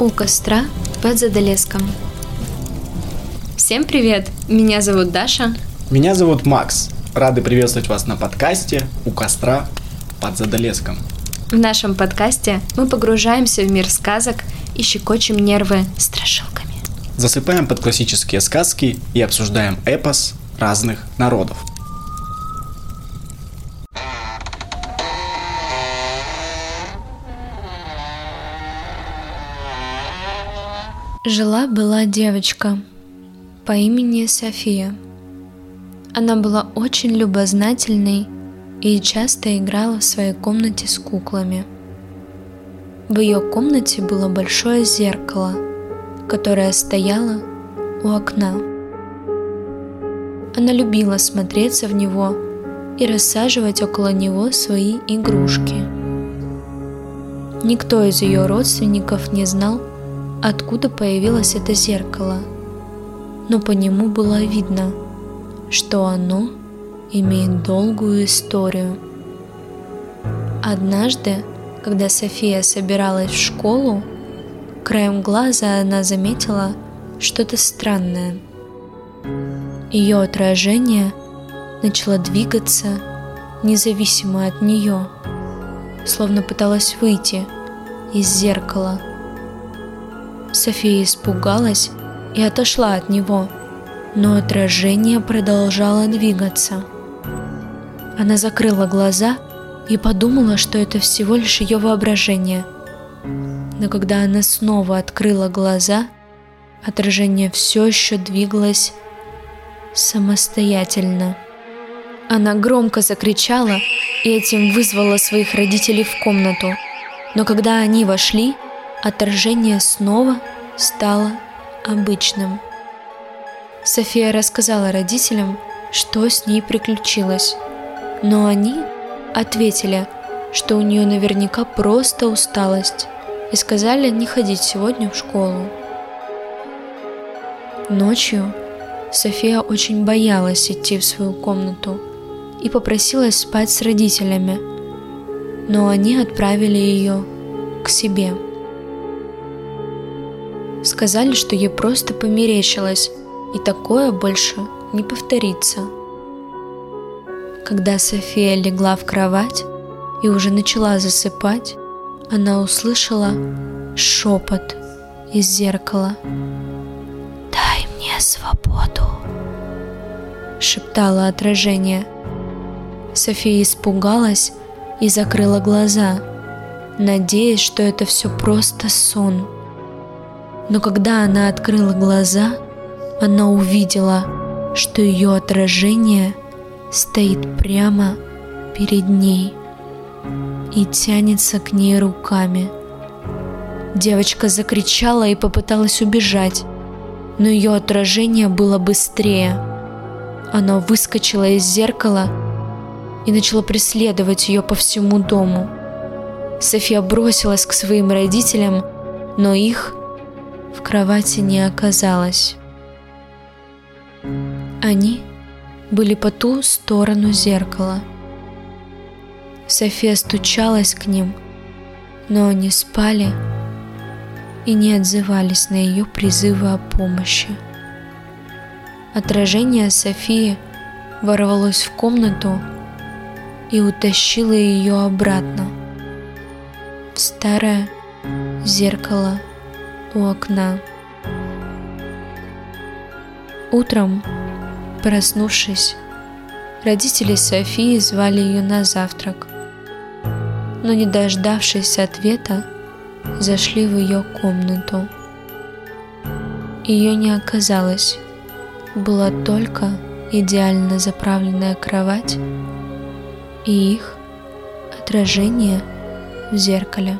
у костра под Задолеском. Всем привет! Меня зовут Даша. Меня зовут Макс. Рады приветствовать вас на подкасте «У костра под Задолеском». В нашем подкасте мы погружаемся в мир сказок и щекочем нервы страшилками. Засыпаем под классические сказки и обсуждаем эпос разных народов. Жила-была девочка по имени София. Она была очень любознательной и часто играла в своей комнате с куклами. В ее комнате было большое зеркало, которое стояло у окна. Она любила смотреться в него и рассаживать около него свои игрушки. Никто из ее родственников не знал, откуда появилось это зеркало, но по нему было видно, что оно имеет долгую историю. Однажды, когда София собиралась в школу, краем глаза она заметила что-то странное. Ее отражение начало двигаться независимо от нее, словно пыталась выйти из зеркала – София испугалась и отошла от него, но отражение продолжало двигаться. Она закрыла глаза и подумала, что это всего лишь ее воображение. Но когда она снова открыла глаза, отражение все еще двигалось самостоятельно. Она громко закричала и этим вызвала своих родителей в комнату. Но когда они вошли, отражение снова стало обычным. София рассказала родителям, что с ней приключилось, но они ответили, что у нее наверняка просто усталость, и сказали не ходить сегодня в школу. Ночью София очень боялась идти в свою комнату и попросилась спать с родителями, но они отправили ее к себе. Сказали, что ей просто померещилось, и такое больше не повторится. Когда София легла в кровать и уже начала засыпать, она услышала шепот из зеркала. «Дай мне свободу!» шептало отражение. София испугалась и закрыла глаза, надеясь, что это все просто сон – но когда она открыла глаза, она увидела, что ее отражение стоит прямо перед ней и тянется к ней руками. Девочка закричала и попыталась убежать, но ее отражение было быстрее. Оно выскочило из зеркала и начало преследовать ее по всему дому. София бросилась к своим родителям, но их в кровати не оказалось. Они были по ту сторону зеркала. София стучалась к ним, но они спали и не отзывались на ее призывы о помощи. Отражение Софии ворвалось в комнату и утащило ее обратно в старое зеркало у окна. Утром, проснувшись, родители Софии звали ее на завтрак, но не дождавшись ответа, зашли в ее комнату. Ее не оказалось, была только идеально заправленная кровать и их отражение в зеркале.